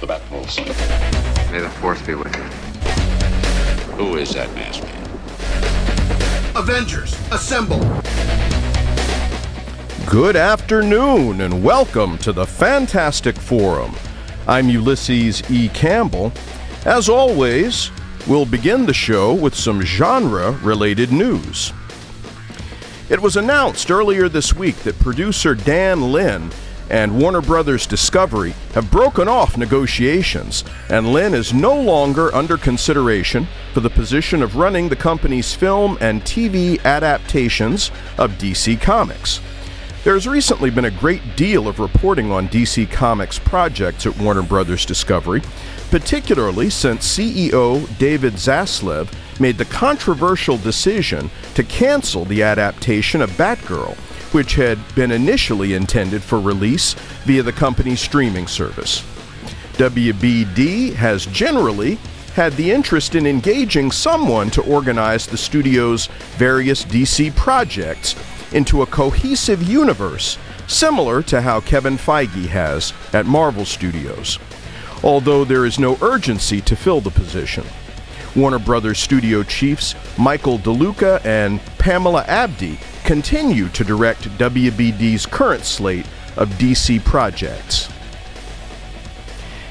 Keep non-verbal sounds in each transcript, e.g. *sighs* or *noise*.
To the Batmobiles. May the force be with you. Who is that masked man? Avengers, assemble! Good afternoon and welcome to the Fantastic Forum. I'm Ulysses E. Campbell. As always, we'll begin the show with some genre related news. It was announced earlier this week that producer Dan Lin and Warner Brothers Discovery have broken off negotiations, and Lin is no longer under consideration for the position of running the company's film and TV adaptations of DC Comics. There has recently been a great deal of reporting on DC Comics projects at Warner Brothers Discovery, particularly since CEO David Zaslav made the controversial decision to cancel the adaptation of Batgirl, which had been initially intended for release via the company's streaming service. WBD has generally had the interest in engaging someone to organize the studio's various DC projects into a cohesive universe, similar to how Kevin Feige has at Marvel Studios. Although there is no urgency to fill the position. Warner Brothers studio chiefs Michael DeLuca and Pamela Abdy continue to direct WBD's current slate of DC projects.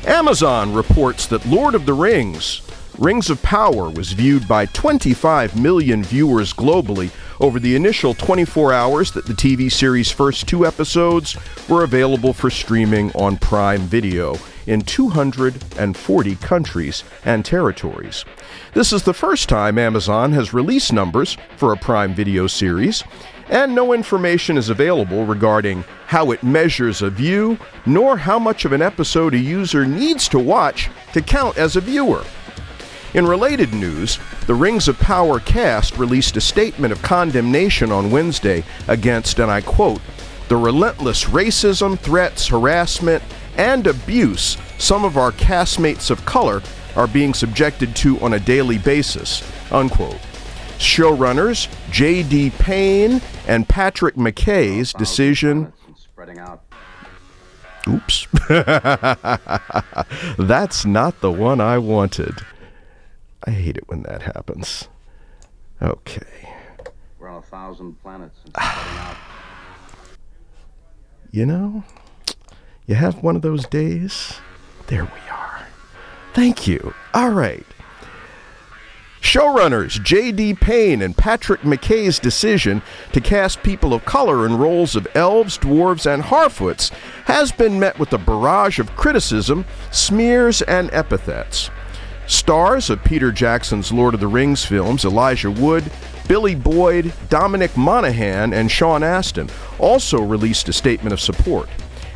Amazon reports that Lord of the Rings, Rings of Power, was viewed by 25 million viewers globally over the initial 24 hours that the TV series' first two episodes were available for streaming on Prime Video in 240 countries and territories. This is the first time Amazon has released numbers for a Prime Video series, and no information is available regarding how it measures a view, nor how much of an episode a user needs to watch to count as a viewer. In related news, the Rings of Power cast released a statement of condemnation on Wednesday against, and I quote, the relentless racism, threats, harassment, and abuse some of our castmates of color are being subjected to on a daily basis, unquote. Showrunners J.D. Payne and Patrick McKay's decision. Spreading out. Oops. *laughs* That's not the one I wanted. I hate it when that happens. Okay. We're on a thousand planets and *sighs* out. You know, you have one of those days. There we are. Thank you. All right. Showrunners J.D. Payne and Patrick McKay's decision to cast people of color in roles of elves, dwarves, and harfoots has been met with a barrage of criticism, smears, and epithets. Stars of Peter Jackson's Lord of the Rings films, Elijah Wood, Billy Boyd, Dominic Monaghan, and Sean Astin, also released a statement of support.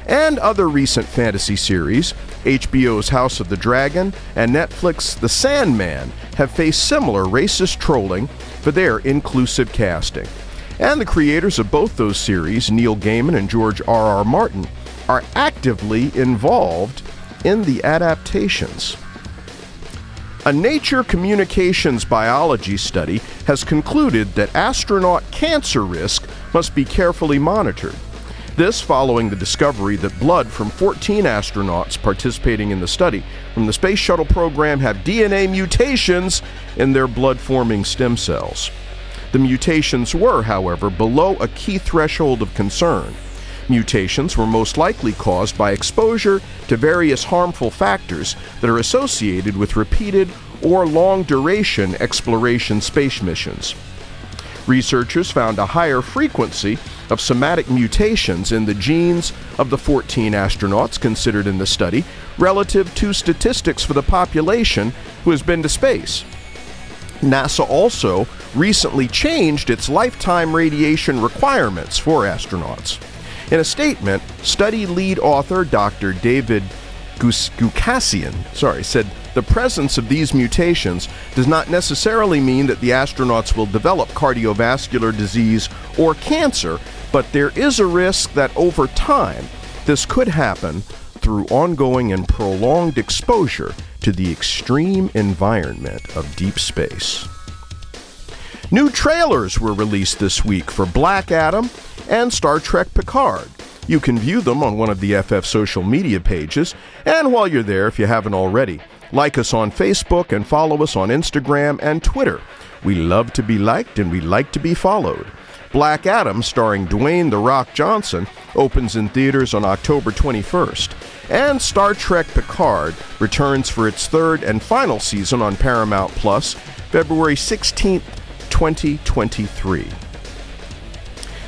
And other recent fantasy series, HBO's House of the Dragon and Netflix The Sandman, have faced similar racist trolling for their inclusive casting. And the creators of both those series, Neil Gaiman and George R. R. Martin, are actively involved in the adaptations. A Nature Communications biology study has concluded that astronaut cancer risk must be carefully monitored. This following the discovery that blood from 14 astronauts participating in the study from the Space Shuttle program have DNA mutations in their blood forming stem cells. The mutations were, however, below a key threshold of concern. Mutations were most likely caused by exposure to various harmful factors that are associated with repeated or long duration exploration space missions. Researchers found a higher frequency of somatic mutations in the genes of the 14 astronauts considered in the study relative to statistics for the population who has been to space. NASA also recently changed its lifetime radiation requirements for astronauts. In a statement, study lead author Dr. David Goukassian, sorry, said the presence of these mutations does not necessarily mean that the astronauts will develop cardiovascular disease or cancer, but there is a risk that over time this could happen through ongoing and prolonged exposure to the extreme environment of deep space. New trailers were released this week for Black Adam and Star Trek Picard. You can view them on one of the FF social media pages, and while you're there, if you haven't already, like us on Facebook and follow us on Instagram and Twitter. We love to be liked and we like to be followed. Black Adam, starring Dwayne The Rock Johnson, opens in theaters on October 21st. And Star Trek Picard returns for its third and final season on Paramount Plus, February 16th, 2023.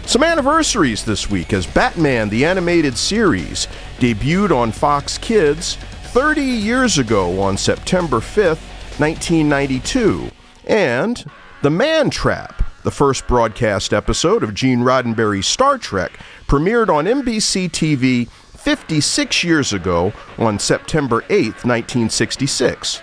Some anniversaries this week as Batman the Animated Series debuted on Fox Kids 30 years ago on September 5th, 1992, and The Man Trap, the first broadcast episode of Gene Roddenberry's Star Trek, premiered on NBC TV 56 years ago on September 8th, 1966.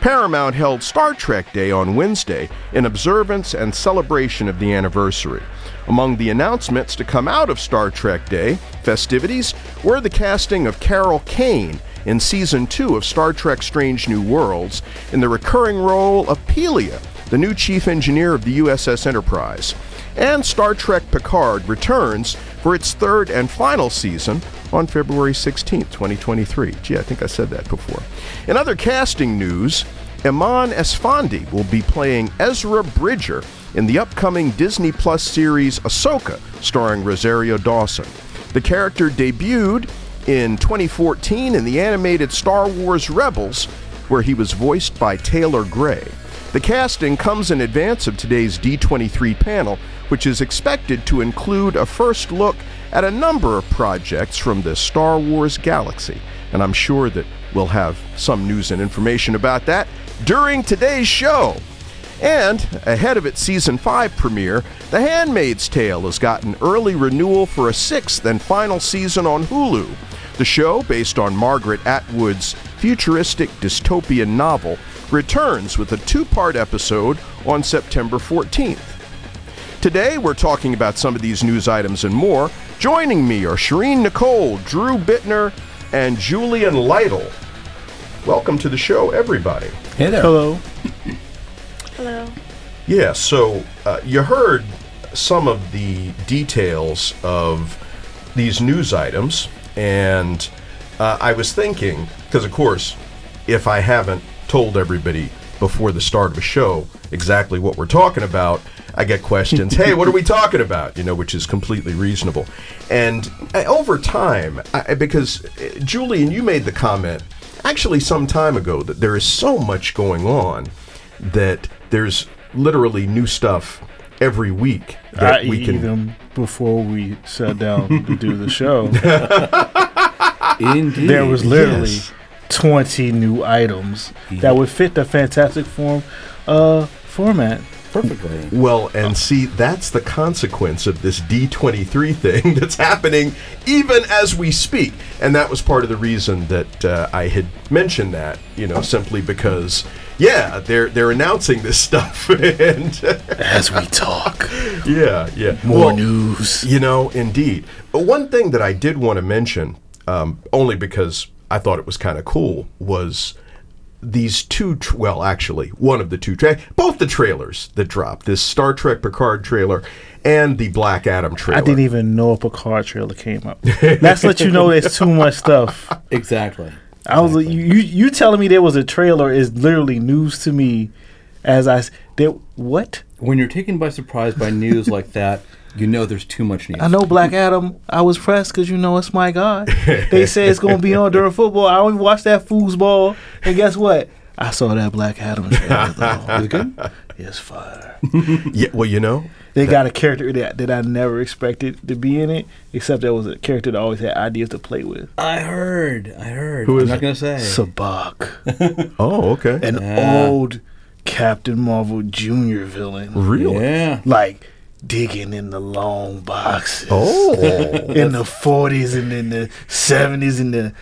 Paramount held Star Trek Day on Wednesday in observance and celebration of the anniversary. Among the announcements to come out of Star Trek Day festivities were the casting of Carol Kane in season 2 of Star Trek Strange New Worlds in the recurring role of Pelia, the new chief engineer of the USS Enterprise. And Star Trek Picard returns for its third and final season on February 16, 2023. Gee, I think I said that before. In other casting news, Eman Esfandi will be playing Ezra Bridger in the upcoming Disney Plus series Ahsoka, starring Rosario Dawson. The character debuted in 2014 in the animated Star Wars Rebels, where he was voiced by Taylor Gray. The casting comes in advance of today's D23 panel, which is expected to include a first look at a number of projects from the Star Wars galaxy. And I'm sure that we'll have some news and information about that during today's show. And ahead of its season 5 premiere, The Handmaid's Tale has gotten early renewal for a sixth and final season on Hulu. The show, based on Margaret Atwood's futuristic dystopian novel, returns with a two part episode on September 14th. Today, we're talking about some of these news items and more. Joining me are Sherin Nicole, Drew Bittner, and Julian Lytle. Welcome to the show, everybody. Hey there. Hello. Hello. Yeah, so uh, you heard some of the details of these news items, and uh, I was thinking, because of course, if I haven't told everybody before the start of a show exactly what we're talking about, I get questions, hey, what are we talking about? You know, which is completely reasonable. And uh, over time, I, because uh, Julian, you made the comment actually some time ago that there is so much going on that there's literally new stuff every week that I we can even before we sat down to do the show, *laughs* Indeed. there was literally Yes. 20 new items that would fit the Fantastic Form uh, format. perfectly. Well, and see, that's the consequence of this D23 thing *laughs* that's happening even as we speak. And that was part of the reason that uh, I had mentioned that, you know, simply because, yeah, they're they're announcing this stuff. *laughs* and As we talk, yeah, yeah. more Well, news. You know, indeed. But one thing that I did want to mention, um, only because I thought it was kind of cool, was these two. Tr- well, actually, one of the two tra- both the trailers that dropped this Star Trek Picard trailer and the Black Adam trailer. I didn't even know a Picard trailer came up. That's let you know there's too much stuff. *laughs* Exactly. I was like, you, you you telling me there was a trailer is literally news to me. As I there, what? When you're taken by surprise by news like *laughs* that, you know there's too much news. I know Black Adam. I was pressed because you know it's my guy. *laughs* They say it's gonna be on during football. I only watched that foosball, and guess what? I saw that Black Adam trailer. though. *laughs* Is it good? it's fire. Yeah, well, you know, They got a character that, that I never expected to be in it, except that was a character that always had ideas to play with. I heard. I heard. Who was I'm not gonna say. Sabbac, *laughs* oh, okay, an Yeah. old Captain Marvel Junior villain, really, yeah. like digging in the long boxes. oh, *laughs* in the forties and in the seventies and the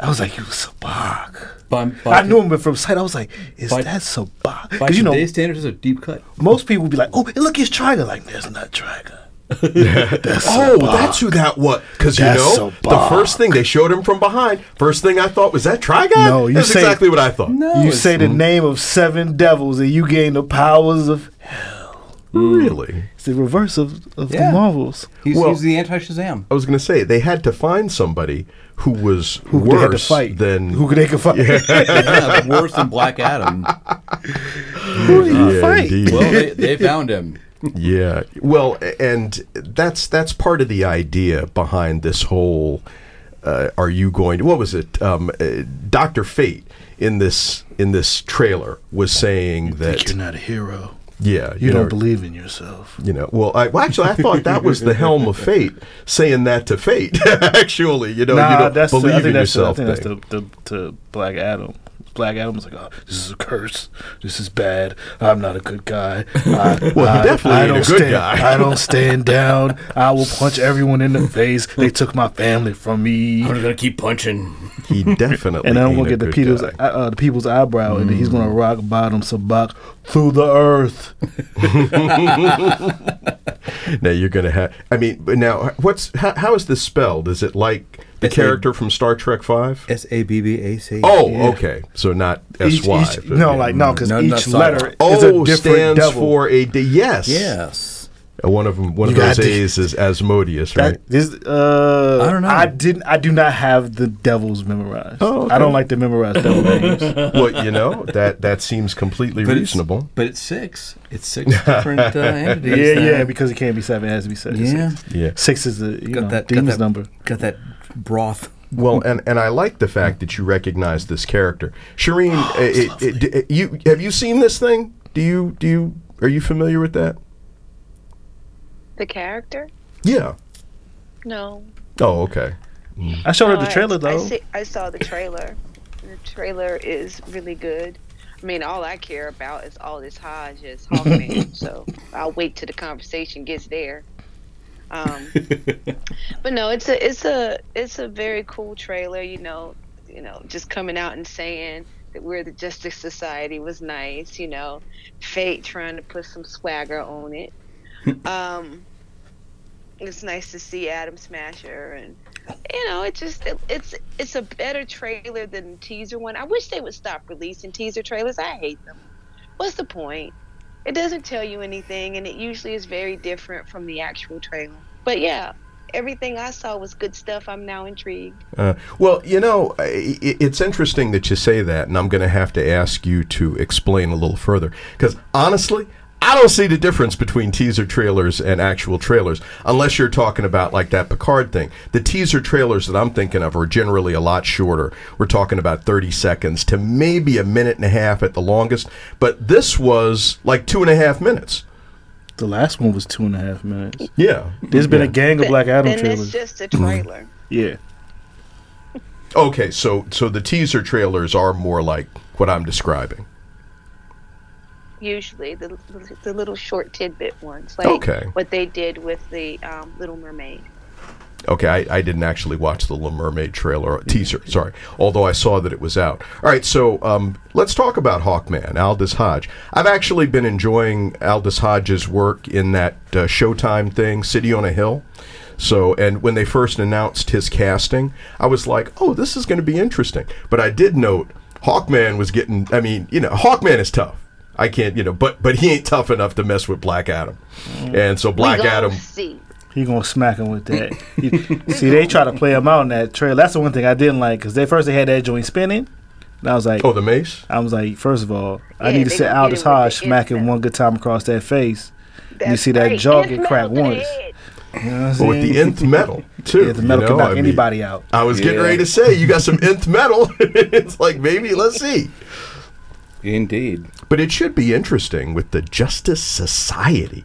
I was like, "You Sabbac." By, by, I knew him from sight. I was like, "Is By- that Sabbac?" By Because you know, today's standards, it's a deep cut. most people would be like, "Oh, it look, it's Trigon." Like, there's not Trigon. *laughs* that's Oh, Sabbac. that's who that was. Because you know, so the first thing they showed him from behind, first thing I thought was that Trigon. No, you that's say- exactly what I thought. No, You say the name of seven devils and you gain the powers of. Hell. Mm. Really? It's the reverse of, of Yeah. the Marvels. He's, Well- he's the anti Shazam. I was going to say they had to find somebody who was Who they had to worse fight? than who they could fight? yeah, *laughs* worse than Black Adam. *laughs* who did you Yeah, fight? indeed. Well, they, they found him. Yeah. Well, and that's that's part of the idea behind this whole. Uh, are you going to? What was it? Um, uh, Doctor Fate in this in this trailer was saying Think that you're not a hero. Yeah, You, know, don't believe in yourself. You know, well, I, well, actually, I thought that was the helm of fate saying that to fate. *laughs* actually, you know, you don't that's the, believe think in that's the, I yourself. think that's thing. the, the, the Black Adam. Black Adam was like, "Oh, this is a curse. This is bad. I'm not a good guy. *laughs* I, Well, he I- definitely I ain't a don't good stand, guy." I don't stand down. I will punch everyone in the *laughs* face. They took my family from me." I'm gonna keep punching. He *laughs* definitely. And I'm gonna get the people's uh, the people's eyebrow, and he's gonna rock bottom Sabbac through the earth. Now you're gonna have. I mean, now what's how, how is this spelled? Is it like the It's a- character from Star Trek Five? S A B B A C. Oh, Yeah. okay. So not S Y. Each- Y. no, like no, because No, not each Cyber. letter is Oh, a different stands devil. for a D. Yes. yes. Uh, One of them. One You of those gotta- A's is Asmodeus, right? That, this, uh, I don't know. I didn't. I do not have the devils memorized. Oh, okay. I don't like to memorize devil names. *laughs* well, you know that that seems completely But reasonable. It's, but it's six. It's six different uh, *laughs* entities. yeah, that- yeah, because it can't be seven. It has to be six. Yeah. Yeah. Six is the you Got know that, got demon's that number. Got that broth. Well, and, and I like the fact that you recognize this character, Sherin. Oh, uh, it, it, you have you seen this thing? Do you do you are you familiar with that? The character? Yeah. No. Oh, okay. I showed her the trailer I, I, though. see, I saw the trailer. The trailer is really good. I mean, all I care about is Aldis Hodge is Hawkman. *laughs* so I'll wait till the conversation gets there. Um, *laughs* but no, it's a it's a it's a very cool trailer. You know, you know, just coming out and saying that we're the Justice Society was nice. You know, Fate trying to put some swagger on it. *laughs* um, it's nice to see Atom Smasher and you know it just it, it's it's a better trailer than the teaser one. I wish they would stop releasing teaser trailers. I hate them. What's the point? It doesn't tell you anything and it usually is very different from the actual trailer. But yeah, everything I saw was good stuff. I'm now intrigued. Uh, well, you know, it's interesting that you say that, and I'm going to have to ask you to explain a little further. Because honestly, I don't see the difference between teaser trailers and actual trailers, unless you're talking about like that Picard thing. The teaser trailers that I'm thinking of are generally a lot shorter. We're talking about 30 seconds to maybe a minute and a half at the longest. But this was like two and a half minutes. The last one was two and a half minutes. Yeah. There's been a gang of Black Adam then trailers. it's just a trailer. *laughs* yeah. Okay, so so the teaser trailers are more like what I'm describing. Usually the the little short tidbit ones, like Okay. what they did with the um, Little Mermaid. Okay, I, I didn't actually watch the Little Mermaid trailer or teaser. Sorry, although I saw that it was out. All right, so um, let's talk about Hawkman, Aldis Hodge. I've actually been enjoying Aldis Hodge's work in that uh, Showtime thing, City on a Hill. So, and when they first announced his casting, I was like, "Oh, this is going to be interesting." But I did note Hawkman was getting. I mean, you know, Hawkman is tough. I can't, you know, but but he ain't tough enough to mess with Black Adam. And so Black Adam. See. He gonna smack him with that. He- *laughs* see, they try to play him out in that trailer. That's the one thing I didn't like because they first they had that joint spinning, and I was like, Oh, the mace. I was like, first of all, I need to they see gonna Aldis hit him with Hodge the smacking one good time across that face. you see that right. jaw get cracked once. head. You know what But with the nth metal *laughs* too. Yeah, the metal you can knock I mean, anybody out. I was getting ready to say you got some nth metal. *laughs* it's like maybe let's see. Indeed. But it should be interesting with the Justice Society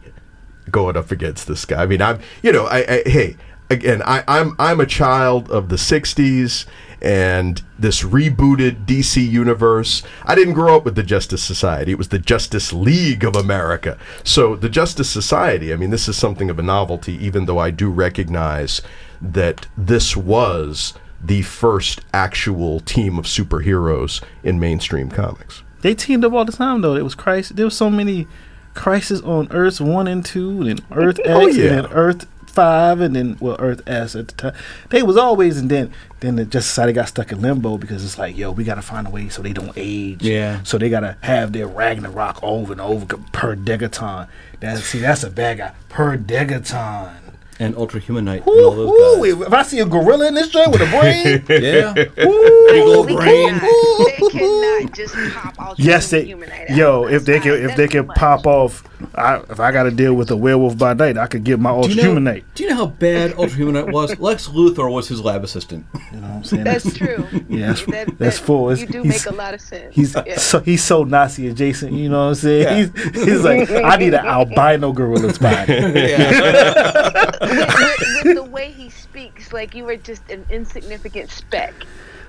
going up against this guy. I mean, I'm you know, I, I hey again, I, I'm I'm a child of the '60s and this rebooted DC universe. I didn't grow up with the Justice Society. It was the Justice League of America. So the Justice Society. I mean, this is something of a novelty, even though I do recognize that this was the first actual team of superheroes in mainstream comics. They teamed up all the time though. It was Crisis. There was so many Crisis on Earths one and two, and Earth oh, X, Oh, yeah. and then Earth five, and then well Earth S at the time. They was always, and then then the Justice Society got stuck in limbo because it's like, yo, we gotta find a way so they don't age. Yeah. So they gotta have their Ragnarok over and over per Degaton. That's see, that's a bad guy. Per Degaton. And Ultra Humanite and all Ooh, those ooh, guys. if I see a gorilla in this joint with a brain, *laughs* Yeah. ooh, Big old brain. cannot, they cannot just pop out. Yes, they. Humanite Yo, out. if they can, if they can pop off, I, if I got to deal with a werewolf by night, I could get my ultra you, know, humanite. do you know how bad Ultra Humanite was? Lex Luthor was his lab assistant. You know what I'm saying? That's true. Yeah, that's- That- that's that- full. It's- You do make a lot of sense. He's Yeah. so he's so Nazi adjacent. You know what I'm saying? He's, he's like, I need an albino gorilla's body. *laughs* with, with, the way he speaks, like you were just an insignificant speck.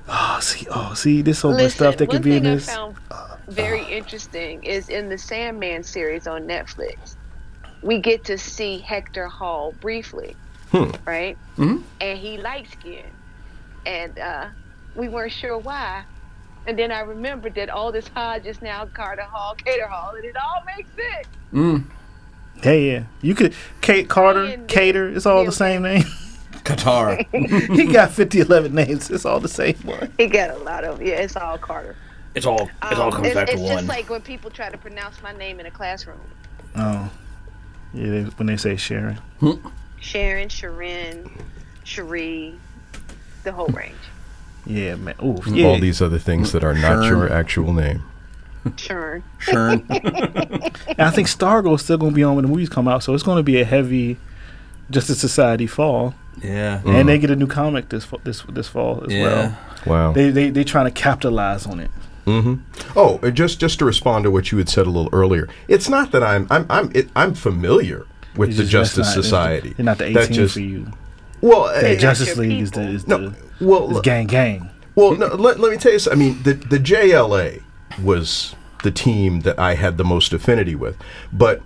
oh, see, oh, see, this whole Listen, stuff that could be in thing I this. found very interesting is in the Sandman series on Netflix, we get to see Hector Hall briefly, Hmm. right? Mm-hmm. And he light skinned, and uh, we weren't sure why. And then I remembered that Aldis Hodge is now Carter Hall, Cater Hall, and it all makes sense. Hey, yeah, yeah. you could Kate Carter, And- Cater. It's all the same name. *laughs* Qatar. *laughs* he got 50, 11 names. It's all the same one. He got a lot of yeah. It's all Carter. It's all it all Um, comes it's, back to it's one. It's just like when people try to pronounce my name in a classroom. Oh, yeah. They, when they say Sharon, *laughs* Sharon, Sharon, Cherie, the whole range. yeah, man. Ooh, yeah. All these other things that are not Sherm. your actual name. Sharon. Shern. *laughs* And I think Stargirl's still going to be on when the movies come out, so it's going to be a heavy Justice Society fall, Yeah. and they get a new comic this this this fall as Yeah. well. Wow. They they they trying to capitalize on it. Mm-hmm. Oh, uh, just just to respond to what you had said a little earlier, it's not that I'm I'm I'm it, I'm familiar with It's the just- Justice not- Society. They're not the That 18 just- for you. Well, The uh, Justice League is the people. is no, the well, is gang gang. Well, no, let, let me tell you something. I mean, the, the JLA was the team that I had the most affinity with. But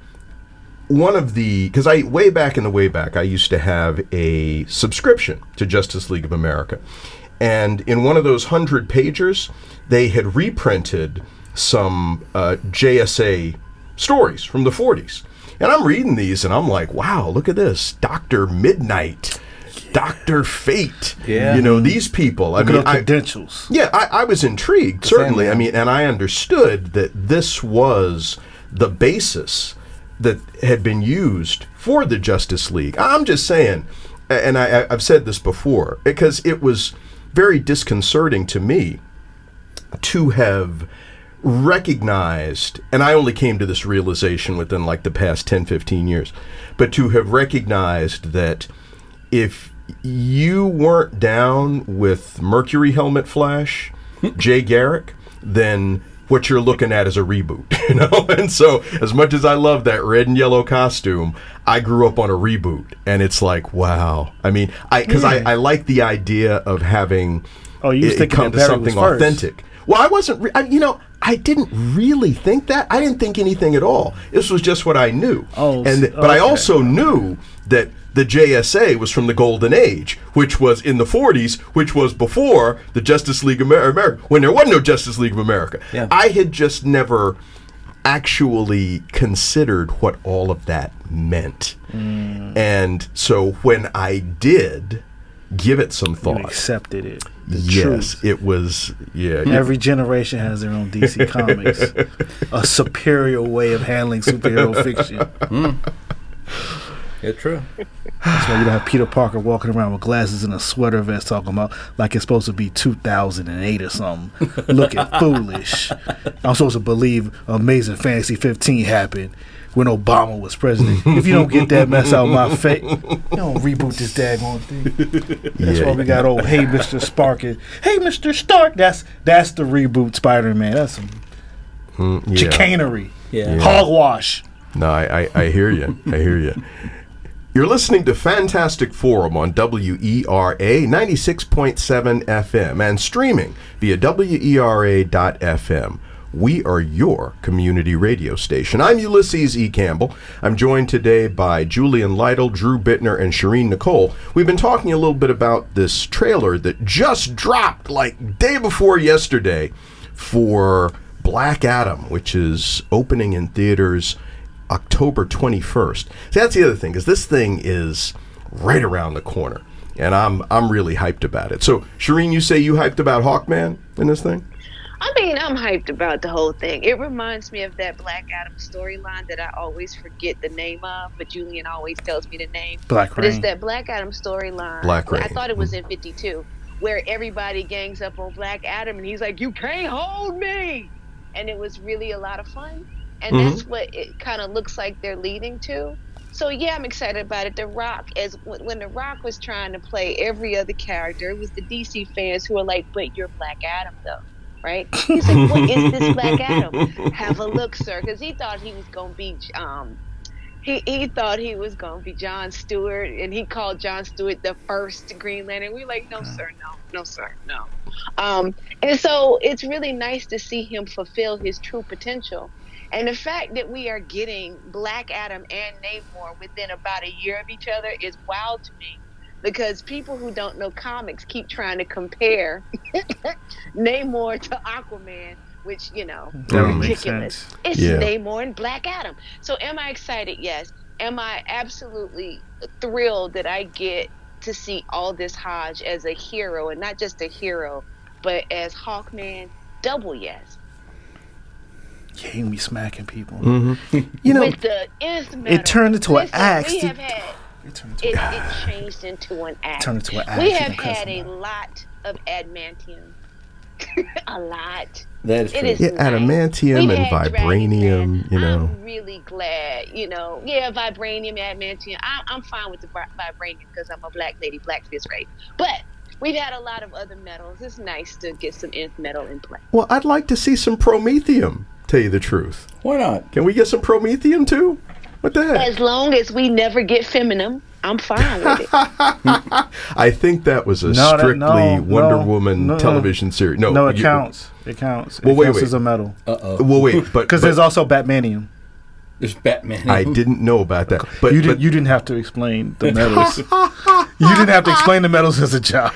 one of the, because I, way back in the way back, I used to have a subscription to Justice League of America. And in one of those 100 pagers, they had reprinted some uh, JSA stories from the 40s. And I'm reading these and I'm like, wow, look at this. Dr. Midnight. Dr. Fate. Yeah. You know, these people. I Look mean, I, credentials. yeah, I, I was intrigued, certainly. I mean, and I understood that this was the basis that had been used for the Justice League. I'm just saying, and I, I- I've said this before, because it was very disconcerting to me to have recognized, and I only came to this realization within like the past 10, 15 years, but to have recognized that if you weren't down with Mercury Helmet Flash, *laughs* Jay Garrick, then what you're looking at is a reboot, *laughs* you know? And so, as much as I love that red and yellow costume, I grew up on a reboot, and it's like, wow. I mean, I because I, I like the idea of having Oh, you was it come to something authentic. Well, I wasn't. Re- I, you know, I didn't really think that. I didn't think anything at all. This was just what I knew. Oh, and s- but I also knew that the JSA was from the Golden Age, which was in the 40s, which was before the Justice League of Amer- America, when there was no Justice League of America. Yeah. I had just never actually considered what all of that meant. Mm. And so when I did give it some You thought, accepted it. The yes, truth. it was. Yeah, Every generation has their own DC *laughs* Comics, a superior way of handling superhero fiction. Yeah, true. *sighs* That's why you don't have Peter Parker walking around with glasses and a sweater vest talking about like it's supposed to be 2008 or something, *laughs* looking foolish. I'm supposed to believe Amazing Fantasy 15 happened when Obama was president. If you don't get that mess out of my face, *laughs* you don't reboot this daggone thing. That's Yeah. why we got old Hey Mr. Spark. and, Hey Mr. Stark. That's that's the reboot Spider Man. That's some Mm, yeah. chicanery, Yeah. hogwash. No, I, I, I hear you. I hear you. You're listening to Fantastic Forum on WERA 96.7 FM and streaming via WERA.FM. we are your community radio station. I'm Ulysses E. Campbell. I'm joined today by Julian Lytle, Drew Bittner, and Sherin Nicole. We've been talking a little bit about this trailer that just dropped like day before yesterday for Black Adam, which is opening in theaters October 21st. See, that's the other thing, because this thing is right around the corner. And I'm I'm really hyped about it. So, Sherin, you say you hyped about Hawkman in this thing? I mean, I'm hyped about the whole thing. It reminds me of that Black Adam storyline that I always forget the name of, but Julian always tells me the name. Black But it's that Black Adam storyline. Black Rain. I thought it was mm. in 52, where everybody gangs up on Black Adam and he's like, You can't hold me! And it was really a lot of fun. And Mhm. that's what it kind of looks like they're leading to. So yeah, I'm excited about it. The Rock, as when when The Rock was trying to play every other character, it was the DC fans who were like, "But you're Black Adam, though, right?" He's like, "What is this Black Adam?" Have a look, sir, because he thought he was gonna be um, he he thought he was gonna be John Stewart, and he called John Stewart the first Green Lantern. We are like, no, sir, no, no, sir, no. Um, and so it's really nice to see him fulfill his true potential. And the fact that we are getting Black Adam and Namor within about a year of each other is wild to me. Because people who don't know comics keep trying to compare *laughs* Namor to Aquaman, which, you know, That ridiculous. It's Yeah. Namor and Black Adam. So am I excited? Yes. Am I absolutely thrilled that I get to see Aldis Hodge as a hero and not just a hero, but as Hawkman? Double yes. Yeah, he be smacking people. Mm-hmm. *laughs* You know, With the nth metal. turned into an axe. We had It turned into it, it changed into an act. Turned into an axe. We have had a lot of adamantium. *laughs* a lot. That is It true. yeah, nice. adamantium We've and vibranium, Dragon's you know. I'm really glad, you know. Yeah, vibranium, adamantium. I'm, I'm fine with the vibranium because I'm a black lady, black fist race. But we've had a lot of other metals. It's nice to get some nth metal in play. Well, I'd like to see some promethium, tell you the truth. Why not? Can we get some promethium too? What the heck? As long as we never get Feminum, I'm fine with it. *laughs* I think that was a No, that- strictly no, Wonder no, Woman no, no. television series. No, No, it you- counts. It counts. It Well, wait, counts wait. as a metal. Uh oh. Well, wait, but, *laughs* Because but there's also Batmanium. There's Batman. I didn't know about that. But you didn't. You didn't have to explain the *laughs* metals. you didn't have to explain the metals as a job.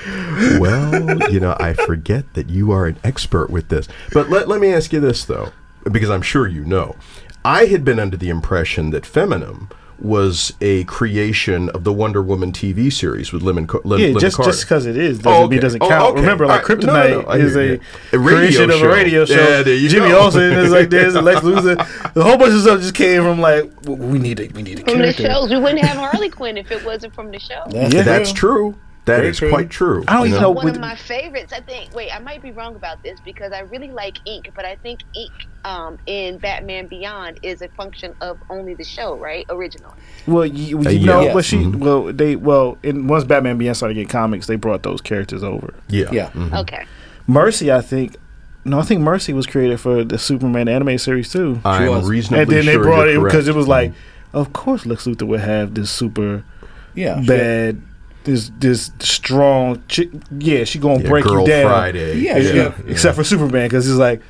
well, you know, I forget that you are an expert with this. But let, let me ask you this, though, because I'm sure you know. I had been under the impression that Feminum was a creation of the Wonder Woman TV series with Lemon, Co- Lin, Yeah, Lynda just Carter. just because it is Oh, doesn't mean okay. it doesn't Oh, count. okay. Remember, like All right. No, Kryptonite no, no, is hear a, you. A radio creation of show. a radio show. Yeah, there you Jimmy go. Olsen is like *laughs* this, and Lex Luthor. The whole bunch of stuff just came from like we need a we need a From the shows, we wouldn't have Harley Quinn if it wasn't from the show. That's Yeah. That's true. That Very is true. quite true. I don't you even know? know One with- of my favorites, I think. Wait, I might be wrong about this because I really like Inque, but I think Inque um, in Batman Beyond is a function of only the show, right? Original. Well, you, Uh, you yeah. know, Yes. but she Mhm. well they well in once Batman Beyond started getting comics, they brought those characters over. Yeah. Yeah. Mhm. Okay. Mercy, I think. No, I think Mercy was created for the Superman anime series too. I'm was. reasonably and then they sure brought it because it correct. was like, of course, Lex Luthor would have this super Yeah. sure. Bad, this this strong. Chi- yeah, she gonna Yeah, break Girl you down. Friday. Yeah, Yeah, yeah. except for Superman because he's like,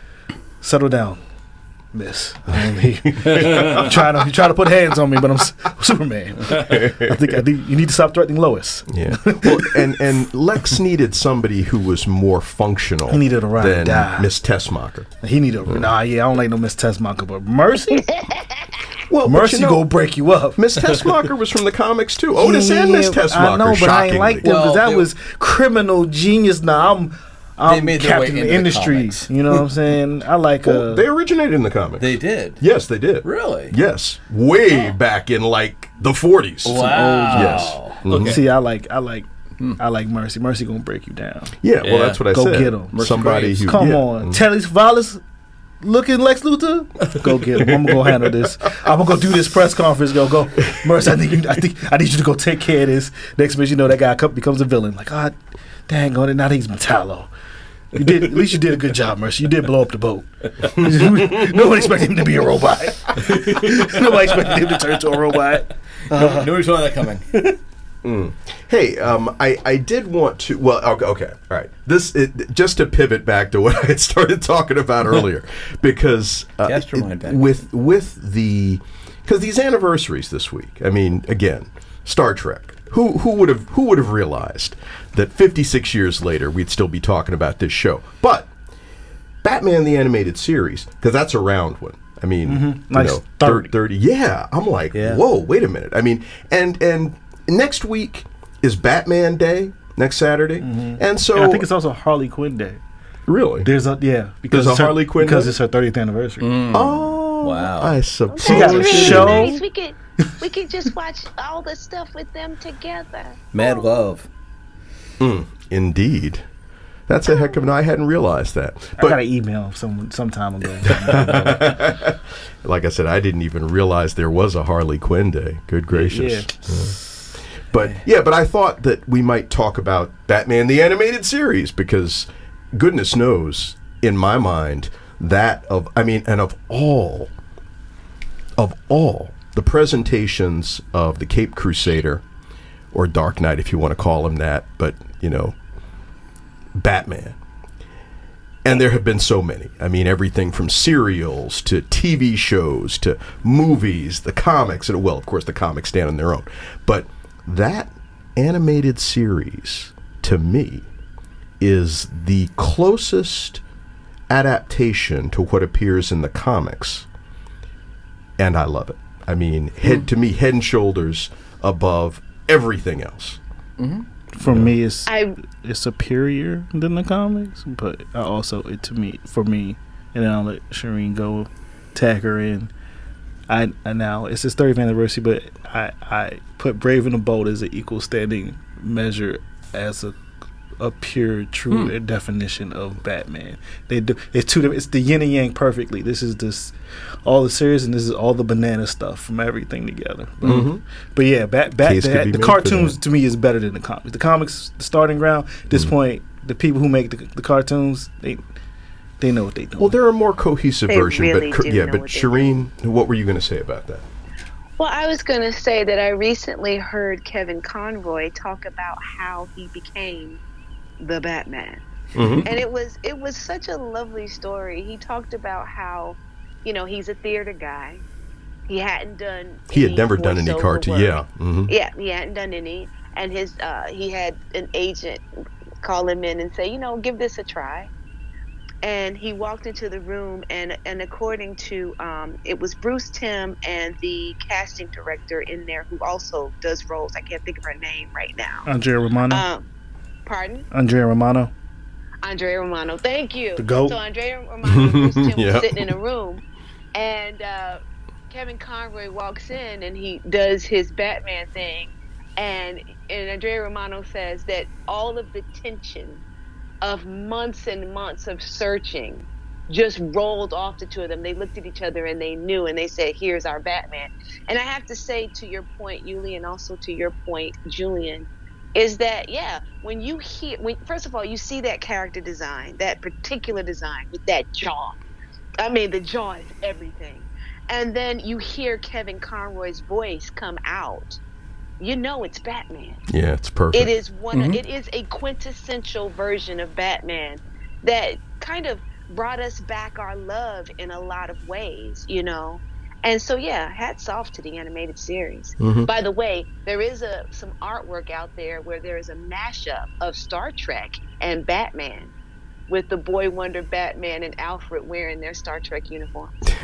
settle down, Miss. I mean, *laughs* I'm trying to you trying to put hands on me, but I'm Superman. I think I think you need to stop threatening Lois. Yeah. Well, and and Lex needed somebody who was more functional. He needed a ride or than die. Miss Tessmacher. He need a nah. Yeah, I don't like no Miss Tessmacher, but Mercy, *laughs* Well, Mercy but you know, gonna break you up. Miss Tessmacher was from the comics too. *laughs* Otis and Miss Yeah, Tessmacher. I know, but I ain't like them Well, that was criminal genius. Now I'm, I'm made their captain of into the the industry. comics. you know what I'm saying? I *laughs* like Well, uh, they originated in the comics. They did. yes, they did. Really? Yes, way oh. back in like the 40s. Wow. Yes. Okay. Mm-hmm. see. I like I like hmm. I like Mercy. Mercy gonna break you down. Yeah, well, that's what I Go said. get 'em. Mercy Somebody Graves. who Come yeah. on, mm-hmm. Telly Savalas looking Lex Luthor. Go get him. I'm gonna go handle this. I'm gonna go do this press conference. Go go, Mercy. I think you, I think I need you to go take care of this. Next minute, you know that guy becomes a villain. Like, God, dang on it. Now he's Metallo. You did at least you did a good job, Mercy. You did blow up the boat. *laughs* Nobody expected him to be a robot. *laughs* Nobody expected him to turn to a robot. Nobody saw that coming. Hey, um, I, I did want to. Well, okay, okay, all right. This it, just to pivot back to *laughs* what I had started talking about earlier, *laughs* because uh, Cast your mind back. with with the because these anniversaries this week. I mean, again, Star Trek. Who who would have who would have realized that 56 years later we'd still be talking about this show? But Batman the animated series because that's a round one. I mean, you Like know, 30. 30. Yeah, I'm like, Yeah. whoa, wait a minute. I mean, and and next week is Batman Day next Saturday, mm-hmm. and so And I think it's also Harley Quinn Day. really There's a yeah because There's a it's her- Harley Quinn because Day? it's her 30th anniversary. Mm. oh Wow. I suppose She got a show. nice. We could we could just watch all the stuff with them together. Mad love. Mm, indeed, that's a heck of an. I hadn't realized that, I got an email some some time ago. *laughs* like I said, I didn't even realize there was a Harley Quinn Day. Good gracious. yeah. But yeah, but I thought that we might talk about Batman the animated series because goodness knows in my mind that of I mean and of all of all the presentations of the Cape Crusader or Dark Knight if you want to call him that, but you know Batman. And there have been so many. I mean, everything from serials to TV shows to movies, the comics, and well, of course, the comics stand on their own. But that animated series, to me, is the closest adaptation to what appears in the comics. And I love it. I mean, head mm-hmm. to me, head and shoulders above everything else. Mm-hmm. For me, it's I it's superior than the comics, but I also it to me for me, and then I'll let Sherin go, tag her in. I, I now it's his 30th anniversary, but I I put Brave and the Bold as an equal standing measure as a a pure true hmm. definition of Batman. They do it's two it's the yin and yang perfectly. This is this all the series and this is all the banana stuff from everything together. But, mm-hmm. but yeah, Bat, Bat the, the cartoons to me is better than the comics. The comics, the starting ground. At this point, the people who make the, the cartoons, they they know what they do. Well, they're a more cohesive They version, really but do yeah, know but what they Sherin, what were you going to say about that? Well, I was going to say that I recently heard Kevin Conroy talk about how he became the Batman. Mm-hmm. And it was it was such a lovely story. He talked about how, you know, he's a theater guy. He hadn't done He had any never done any voiceover cartoon. work. Yeah. hmm Yeah, he hadn't done any. And his uh he had an agent call him in and say, you know, give this a try. And he walked into the room and and according to um it was Bruce Timm and the casting director in there who also does roles. I can't think of her name right now. Andrea Romano. Um pardon? Andrea Romano. Andrea Romano. Thank you. The GOAT. So Andrea Romano and Bruce Timm *laughs* Yeah. were sitting in a room, and uh, Kevin Conroy walks in and he does his Batman thing, and and Andrea Romano says that all of the tension of months and months of searching just rolled off the two of them. They looked at each other and they knew, and they said, "Here's our Batman." And I have to say, to your point, Ulie, and also to your point, Julian, is that yeah when you hear when first of all you see that character design that particular design with that jaw i mean the jaw is everything and then you hear kevin conroy's voice come out you know it's batman. Yeah, it's perfect. it is one mm-hmm. it is a quintessential version of batman that kind of brought us back our love in a lot of ways you know? And so yeah hats off to the animated series. Mm-hmm. By the way there is a some artwork out there where there is a mashup of star trek and batman with the boy wonder batman and alfred wearing their star trek uniforms. *laughs*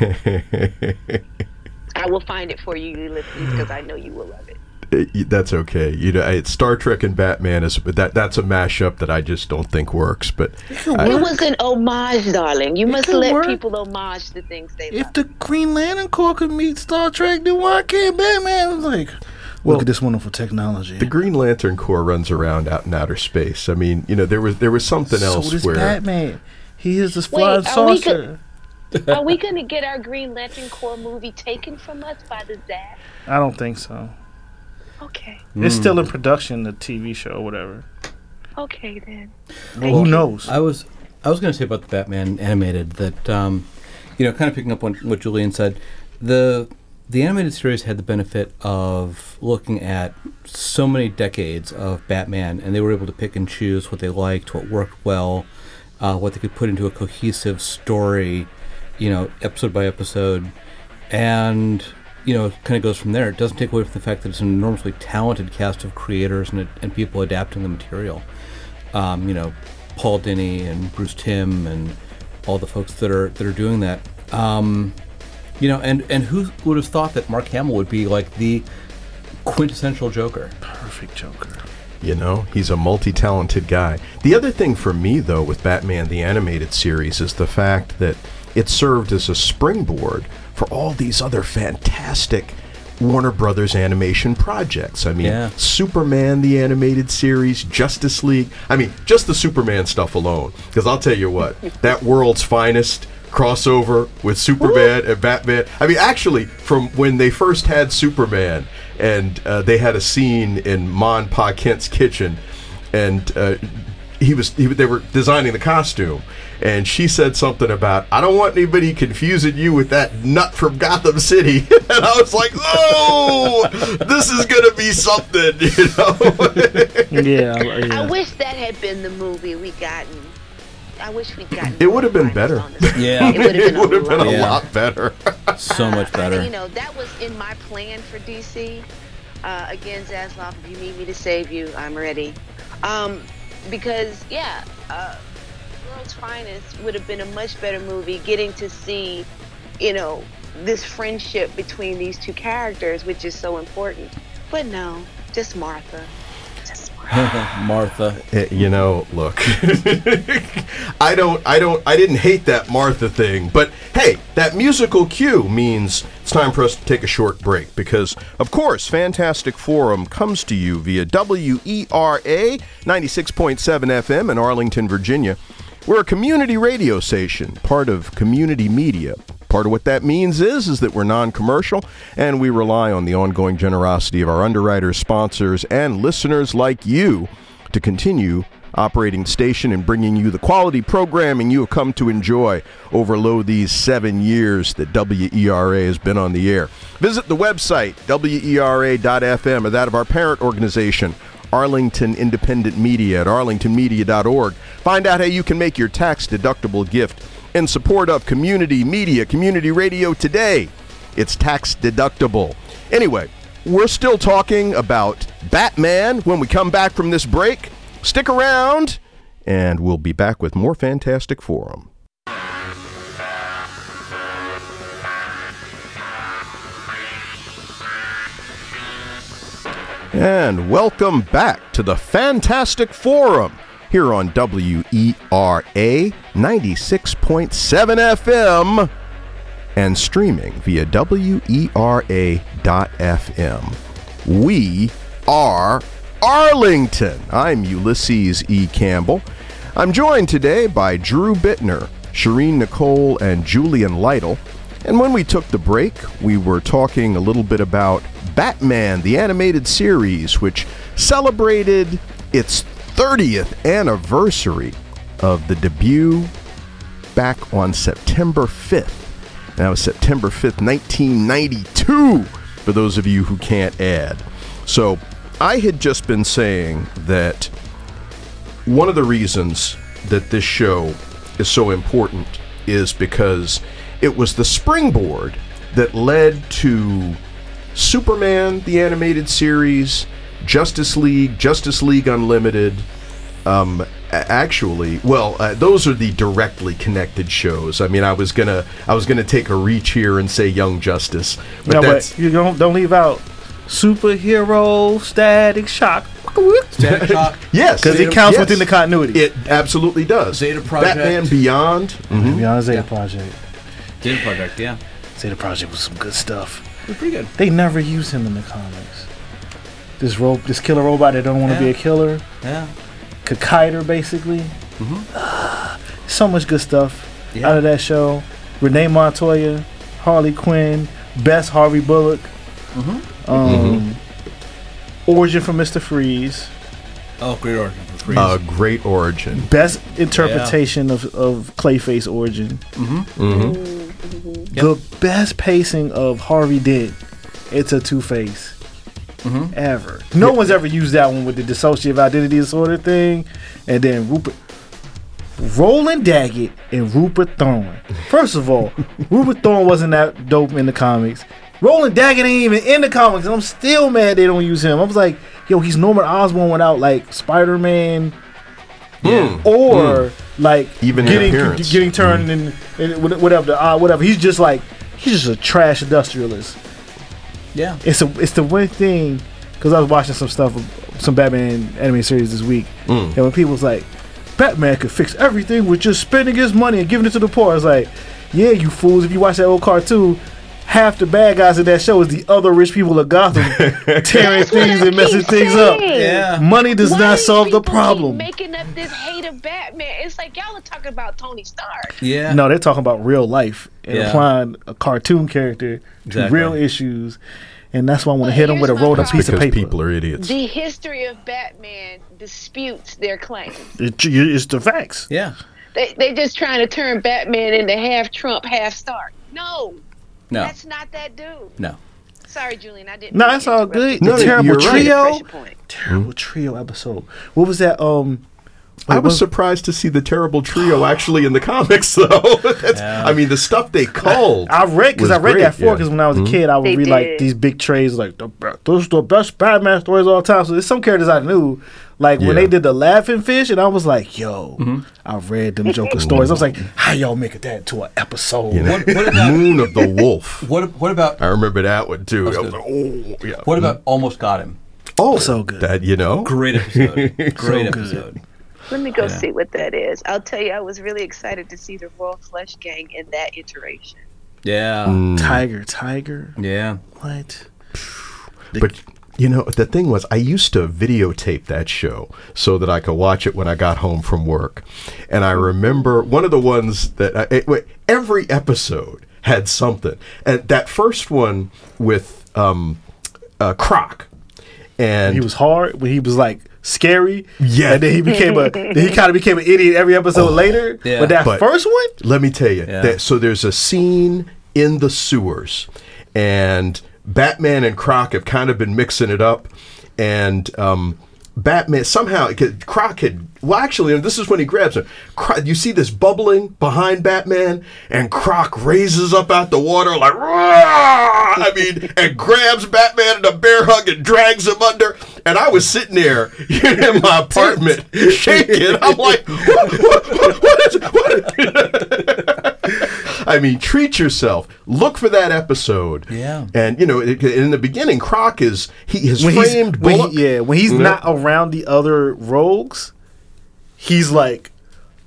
I will find it for you ulysses because i know you will love it It- that's okay. You know, it's Star Trek and Batman is but that that's a mashup that I just don't think works. But I- It was an homage, darling. You must let work. people homage the things they If love. the Green Lantern Corps could meet Star Trek, then why can't Batman? I was like, Well, look at this wonderful technology. the Green Lantern Corps runs around out in outer space. I mean, you know, there was there was something so else does where Batman. He is this flying saucer. Are we going to get our Green Lantern Corps movie taken from us by the Zap? I don't think so. Okay. It's still in production, the TV show or whatever. Okay, then. Well, who knows? I was I was going to say about the Batman animated that um, you know, kind of picking up on what Julian said, the the animated series had the benefit of looking at so many decades of Batman, and they were able to pick and choose what they liked, what worked well, uh, what they could put into a cohesive story, you know, episode by episode, and you know, it kind of goes from there. It doesn't take away from the fact that it's an enormously talented cast of creators and, and people adapting the material. Um, you know, Paul Dini and Bruce Timm and all the folks that are that are doing that. Um, you know, and and who would have thought that Mark Hamill would be like the quintessential Joker? Perfect Joker. You know, he's a multi talented guy. The other thing for me, though, with Batman the Animated Series is the fact that it served as a springboard for all these other fantastic Warner Brothers animation projects. I mean, Yeah. Superman the Animated Series, Justice League. I mean, just the Superman stuff alone. Because I'll tell you what, *laughs* that world's finest crossover with Superman and Batman. I mean, actually, from when they first had Superman and uh, they had a scene in Mon Pa Kent's kitchen, and uh, he was he, they were designing the costume, and she said something about I don't want anybody confusing you with that nut from Gotham City, *laughs* and I was like, oh, this is gonna be something, *laughs* you know. *laughs* Yeah, I wish that had been the movie we gotten. I wish we'd gotten. It would have been better. Yeah. it would have been, it would been a a Yeah. lot better. So much Uh, better. You know, that was in my plan for DC. Uh, again, Zaslav, if you need me to save you, I'm ready. Um, because, yeah, uh, World's Finest would have been a much better movie getting to see, you know, this friendship between these two characters, which is so important. But no, just Martha. Just Martha. *laughs* Martha. Eh, you know, look, *laughs* I don't, I don't, I didn't hate that Martha thing, but hey, that musical cue means it's time for us to take a short break because, of course, Fantastic Forum comes to you via WERA 96.7 FM in Arlington, Virginia. We're a community radio station, part of community media. Part of what that means is is that we're non-commercial and we rely on the ongoing generosity of our underwriters, sponsors, and listeners like you to continue operating station and bringing you the quality programming you have come to enjoy over lo these seven years that WERA has been on the air. Visit the website, WERA.fm, or that of our parent organization, Arlington Independent Media at arlingtonmedia.org. Find out how you can make your tax deductible gift in support of community media, community radio today. It's tax deductible. Anyway, we're still talking about Batman when we come back from this break. Stick around, and we'll be back with more Fantastic Forum. And welcome back to the Fantastic Forum here on WERA 96.7 FM and streaming via WERA.FM. We are Arlington. I'm Ulysses E. Campbell. I'm joined today by Drew Bittner, Sherin Nicole, and Julian Lytle. And when we took the break, we were talking a little bit about Batman, the animated series, which celebrated its 30th anniversary of the debut back on September 5th. That was September 5th, 1992, for those of you who can't add. So I had just been saying that one of the reasons that this show is so important is because it was the springboard that led to Superman, the animated series, Justice League, Justice League Unlimited. Um, actually, well, uh, those are the directly connected shows. I mean, I was gonna, I was gonna take a reach here and say Young Justice, but no, that's but you don't don't leave out superhero static shock Static Shock. *laughs* yes, because it counts within the continuity. It absolutely does. Zeta Project. Batman Beyond. mhm. Beyond Zeta Project. Did Project, yeah. Zeta Project was some good stuff. It pretty good. They never use him in the comics. This ro- this killer robot that don't want to be a killer, Yeah. Kakiter basically. Mm-hmm. Ah, so much good stuff Yeah. out of that show. Renee Montoya, Harley Quinn, best Harvey Bullock. Mm-hmm. Um, mm-hmm. Origin from Mister Freeze, Oh, great origin for Freeze. A great origin. best interpretation of, of Clayface origin. Hmm The best pacing of Harvey Dent a Two Face Mm-hmm. ever. No one's ever used that one with the dissociative identity disorder thing, and then Rupert. Roland Daggett and Rupert Thorne. First of all, *laughs* Rupert Thorne wasn't that dope in the comics. Roland Daggett ain't even in the comics, and I'm still mad they don't use him. I was like, yo, he's Norman Osborn without like Spider Man Hmm. or like Even in getting appearance. getting turned and, in whatever the uh, whatever. He's just like he's just a trash industrialist. Yeah. It's a it's the one thing because I was watching some stuff, some Batman anime series this week, Mm. and when people was like, Batman could fix everything with just spending his money and giving it to the poor. I was like, yeah, you fools! If you watch that old cartoon. Half the bad guys in that show is the other rich people of Gotham *laughs* tearing things and messing things up. Yeah. Money does Why not solve the people keep problem. Making up this hate of Batman. It's like y'all are talking about Tony Stark. Yeah. No, they're talking about real life and Yeah. applying a cartoon character to Exactly. real issues, and that's why I want to hit them with a here's my rolled up problem. piece of paper. people are idiots. The history of Batman disputes their claims. It- it's the facts. Yeah. They they just trying to turn Batman into half Trump, half Stark. No, No. that's not that dude. No. Sorry, Julian, I didn't. No, that's all good. No, the terrible you're right. trio, Pressure point. terrible trio episode. What was that? Um, I wait, was what- surprised to see the terrible trio actually in the comics, *laughs* though. That's, I mean, the stuff they culled. I read because I read great, that for yeah. because when I was a kid, I would They read like these big trays, like the those are the best Batman stories of all time. So there's some characters I knew, like when they did the Laughing Fish, and I was like, yo, mm-hmm. I read them Joker stories. I was like, mm-hmm. how y'all make that to an episode? You know, What- what about- Moon of the Wolf. What What about I remember that one too. That's I was like, oh, yeah. What about mm-hmm. Almost Got Him? oh, So good. That you know, Great *laughs* episode. Great good. episode. Let me go Yeah. see what that is. I'll tell you, I was really excited to see the Royal Flush Gang in that iteration. Yeah. Mm. Tiger, Tiger, Yeah. what? But you know, the thing was, I used to videotape that show so that I could watch it when I got home from work. And I remember one of the ones that I, it, wait, every episode had something. And that first one with um, uh, Croc, and He was hard when he was like scary. Yeah. and then he became a. then *laughs* he kind of became an idiot every episode later. Yeah. but that But- first one, Let me tell you. Yeah. That, so there's a scene in the sewers, and Batman and Croc have kind of been mixing it up, and um, Batman somehow Croc had. Well, actually, this is when he grabs him. You see this bubbling behind Batman, and Croc raises up out the water like, "Rah!" I mean, and grabs Batman in a bear hug and drags him under. And I was sitting there *laughs* in my apartment *laughs* shaking. I'm like, what, what, what, what is what? *laughs* I mean, treat yourself. Look for that episode. Yeah. And you know, it, in the beginning, Croc is he is when he's framed. when he, yeah when he's Yeah. not around the other rogues, he's like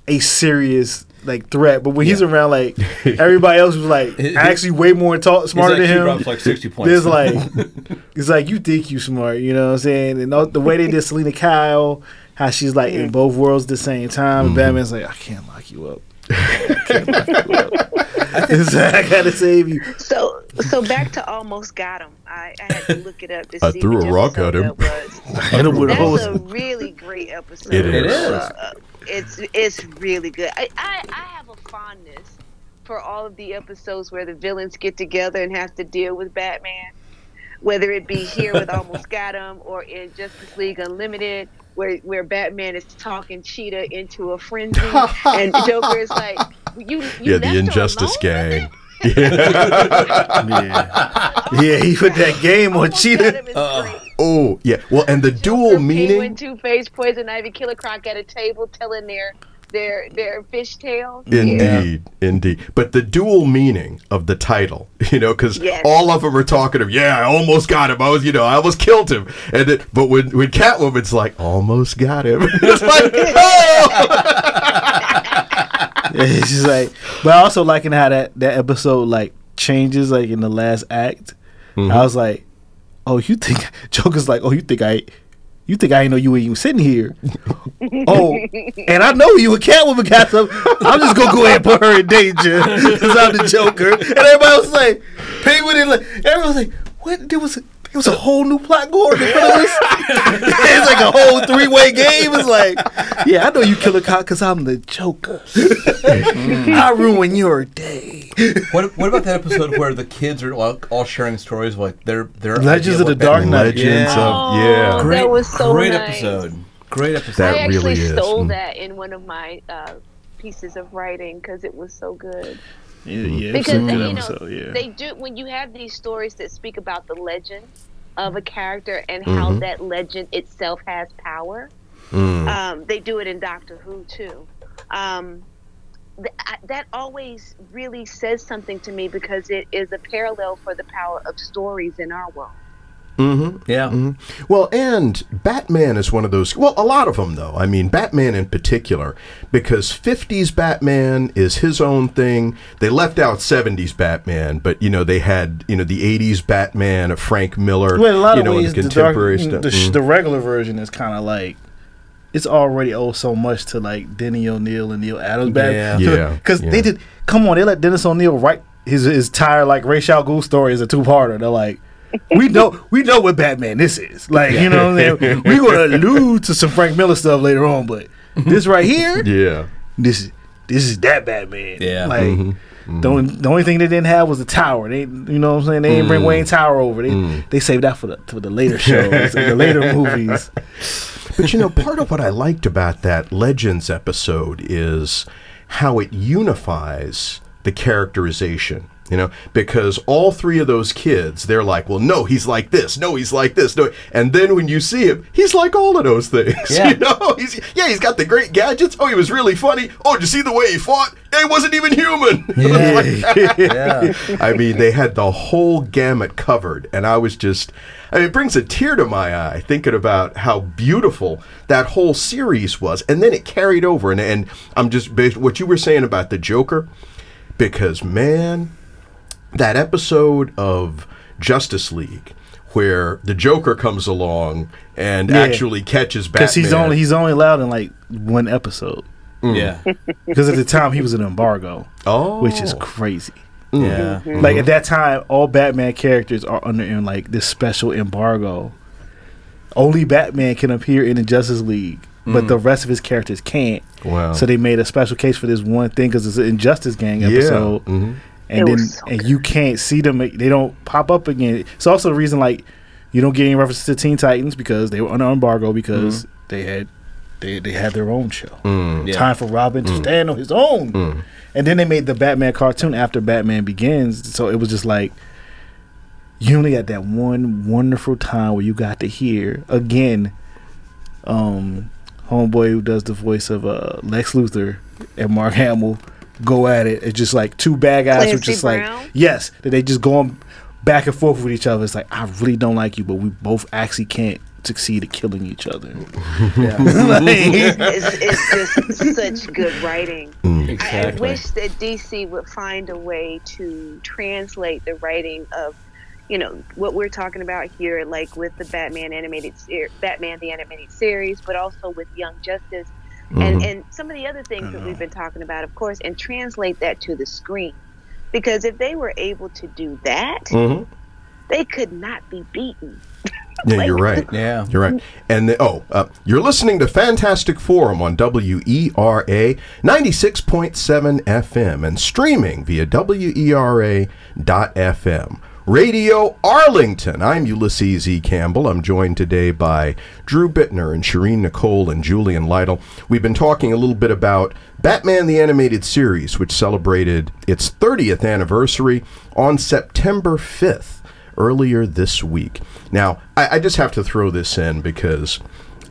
a serious like threat. But when he's around like *laughs* everybody else was like actually way more ta- smarter His than him. drops like 60 points. There's like *laughs* it's like you think you smart, you know what I'm saying? And all- the way they did Selina Kyle, how she's like in both worlds at the same time, and Batman's like, I can't lock you up. *laughs* I can't lock you up. It's I gotta save you. So, so back to almost got him. I, I had to look it up to *laughs* I see threw a rock at him. that was. *laughs* Hit a That's hose. a really great episode. It It is. is. Uh, it's it's really good. I, I I have a fondness for all of the episodes where the villains get together and have to deal with Batman, whether it be here with Almost *laughs* Got Him or in Justice League Unlimited, where where Batman is talking Cheetah into a frenzy, and Joker is like, "You, you yeah, left the her Injustice alone with gang. Yeah. *laughs* yeah, yeah. he put that game on Almost Cheetah. Uh. Oh yeah. Well, and the dual Joker, meaning. Penguin, Two Face, Poison Ivy, Killer Croc at a table telling their their their fish tales. Indeed, indeed. But the dual meaning of the title, *laughs* you know, because Yes. all of them are talking of, yeah, I almost got him. I was, you know, I almost killed him. And then, but when when Catwoman's like, almost got him, *laughs* it's like, oh! *laughs* it's just like, but I also liking how that that episode like changes like in the last act. Mm-hmm. I was like, oh, you think *laughs* Joker's like, oh, you think I. You think I ain't know you were even sitting here? *laughs* oh, and I know you a Catwoman got some. I'm just gonna go ahead and put her in danger because I'm the Joker. And everybody was like, Penguin, and like, everyone was like, what? There was it was a whole new plot going on. *laughs* it's like a whole three way game. It's like, yeah, I know you kill a cop because I'm the Joker. *laughs* I ruin your day. What, what about that episode where the kids are all, all sharing stories of like their their Legends of the Dark Knight. Legends Yeah. of yeah. Oh, that was so great nice. episode. Great episode. That I actually really is. stole Mm. that in one of my uh, pieces of writing because it was so good. Yeah, yeah, it's Because you know episode. Yeah. they do when you have these stories that speak about the legend of a character and how that legend itself has power. Um, they do it in Doctor Who too. Um, th- I, that always really says something to me because it is a parallel for the power of stories in our world. Yeah. Well, and Batman is one of those. Well, a lot of them, though. I mean, Batman in particular, because 50s Batman is his own thing. They left out 70s Batman, but, you know, they had, you know, the 80s Batman of Frank Miller. Well, a lot you of know, ways, the the, dark, stuff. the, sh Mm. the regular version is kind of like it's already owed so much to like Denny O'Neil and Neal Adams. Yeah. Yeah, because yeah. they did. Come on, they let Dennis O'Neil write his his entire like Ra's al Ghul story as a two parter. They're like. We know we know what Batman this is. Like, you know what I'm saying? We're gonna *laughs* allude to some Frank Miller stuff later on, but this right here, Yeah. this is this is that Batman. Yeah. Like Mm-hmm. the only the only thing they didn't have was the tower. They you know what I'm saying? They didn't Mm. bring Wayne Tower over. They they saved that for the for the later shows, and the later *laughs* movies. But you know, part of what I liked about that Legends episode is how it unifies the characterization. You know, because all three of those kids, they're like, well, no, he's like this. No, he's like this. No, and then when you see him, he's like all of those things. *laughs* Yeah. You know, he's yeah, he's got the great gadgets. Oh, he was really funny. Oh, did you see the way he fought? He wasn't even human. *laughs* Yeah. *laughs* I mean, they had the whole gamut covered, and I was just. I mean, it brings a tear to my eye thinking about how beautiful that whole series was, and then it carried over. And, and I'm just what you were saying about the Joker, because man, that episode of Justice League where the Joker comes along and Yeah. actually catches Batman Because he's only he's only allowed in like one episode. Mm. yeah. *laughs* Because at the time he was an embargo, oh, which is oh. crazy. Mm. Yeah. Mm-hmm. Like at that time, all Batman characters are under in like this special embargo. Only Batman can appear in the Justice League, but mm. the rest of his characters can't. Wow. So they made a special case for this one thing because it's an Injustice Gang Yeah. episode, Mhm. And It then was so and good. you can't see them. They don't pop up again. It's also the reason like you don't get any references to Teen Titans because they were under embargo because they had they they had their own show. Yeah. Time for Robin to stand on his own. And then they made the Batman cartoon after Batman Begins. So it was just like you only had that one wonderful time where you got to hear again um homeboy who does the voice of uh Lex Luthor and Mark Hamill go at it. It's just like two bad guys who Clancy just Brown? like yes, that they just going back and forth with each other. It's like I really don't like you, but we both actually can't succeed at killing each other. *laughs* It's, *laughs* it's just such good writing. Mm. I, I wish that DC would find a way to translate the writing of, you know, what we're talking about here, like with the Batman animated ser- Batman the animated series, but also with Young Justice, and and some of the other things that we've been talking about, of course, and translate that to the screen, because if they were able to do that, Mhm. they could not be beaten. Yeah, you're right. Yeah. You're right. And the, oh, uh, you're listening to Fantastic Forum on E WERA 96.7 FM and streaming via WERA.FM. Radio Arlington. I'm Ulysses E. Campbell. I'm joined today by Drew Bittner and Sherin Nicole and Julian Lytle. We've been talking a little bit about Batman the Animated Series, which celebrated its 30th anniversary on September 5th earlier this week. Now, I, I just have to throw this in because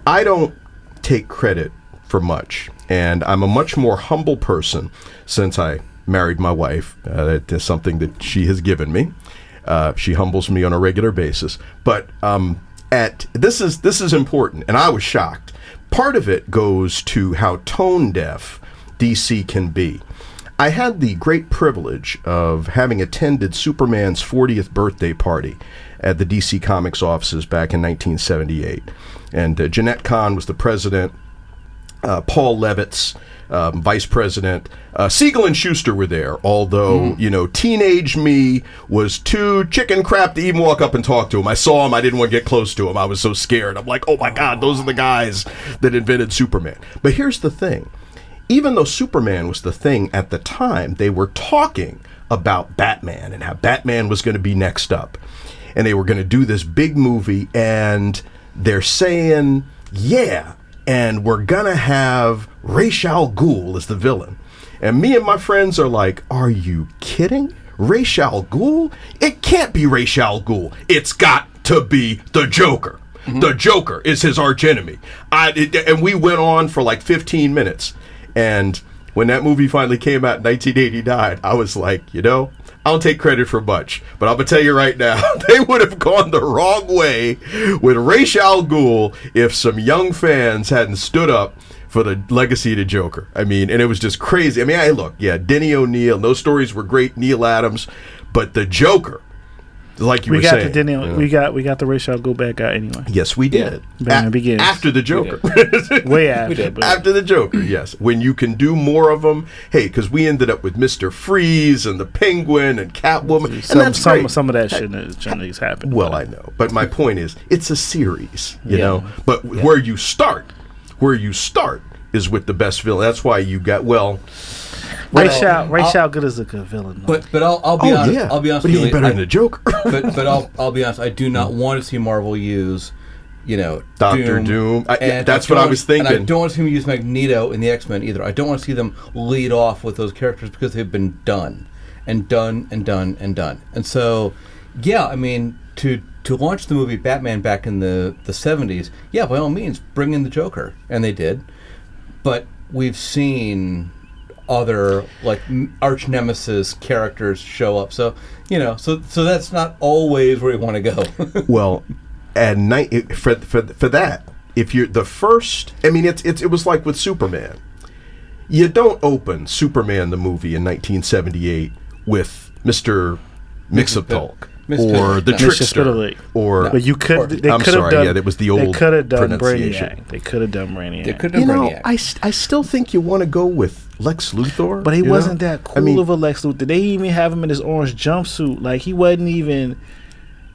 I don't take credit for much, and I'm a much more humble person since I married my wife. Uh, that is something that she has given me. Uh, she humbles me on a regular basis, but um, at this is this is important, and I was shocked. Part of it goes to how tone deaf DC can be. I had the great privilege of having attended Superman's 40th birthday party at the DC Comics offices back in 1978. And uh, Jenette Kahn was the president, uh, Paul Levitz, um, vice president. Uh, Siegel and Shuster were there, although, you know, teenage me was too chicken crap to even walk up and talk to him. I saw him, I didn't want to get close to him. I was so scared. I'm like, oh my God, those are the guys that invented Superman. But here's the thing even though Superman was the thing at the time, they were talking about Batman and how Batman was going to be next up. And they were going to do this big movie, and they're saying, yeah, and we're to have Ra's al Ghul as the villain. And me and my friends are like, are you kidding? Ra's al Ghul? It can't be Ra's al Ghul. It's got to be the Joker. Mm-hmm. The Joker is his archenemy. I, it, and we went on for like 15 minutes. And when that movie finally came out in 1989, I was like, you know, I don't take credit for much, but I'm gonna tell you right now, *laughs* they would have gone the wrong way with Ra's al Ghul if some young fans hadn't stood up for the legacy of the Joker. I mean, and it was just crazy. I mean, I look, yeah, Denny O'Neil, those stories were great, Neal Adams, but the Joker, like you we were got saying, the Denny, you know. we got we got the Ra's al Ghul bad guy anyway. Yes, we did. Batman A- Begins. After the Joker. *laughs* Way after, but After the Joker, yes. When you can do more of them, hey, because we ended up with Mister Freeze and the Penguin and Catwoman, and some that's some great. some of that shouldn't shouldn't have happened. Well, I know, but my point is, it's a series, you Yeah. know. But where you start, where you start is with the best villain. That's why you got well. Rachel Ra's al Ghul as a good villain. though. But but I'll I'll be Oh honest. yeah, I'll be honest. but with he better I- than the Joker. *laughs* but but I'll I'll be honest. I do not want to see Marvel use, you know, Dr. Doom. I- yeah, and that's don't what I want- was And I thinking. don't want to see them use Magneto in the X Men either. I don't want to see them lead off with those characters because they've been done, and done and done and done. And so, yeah, I mean to to launch the movie Batman back in the the seventies. Yeah, by all means, bring in the Joker, and they did. But we've seen other like arch nemesis characters show up. So you know, so so that's not always where you want to go. *laughs* well, and night for, for for that, if you're the first, I mean, it's it's it was like with Superman. You don't open Superman the movie in 1978 with Mister Mxyzptlk Mix- or the no. Mr. Trickster Spitaly. or but you could they I'm could have sorry, done yeah, that was the old. they old could have done pronunciation. Brainiac. They could have done Brainiac. They could you have know, Brainiac. I, st- I still think you want to go with Lex Luthor, But he wasn't that cool I mean, of a Lex Luthor. They even have him in his orange jumpsuit. Like he wasn't even.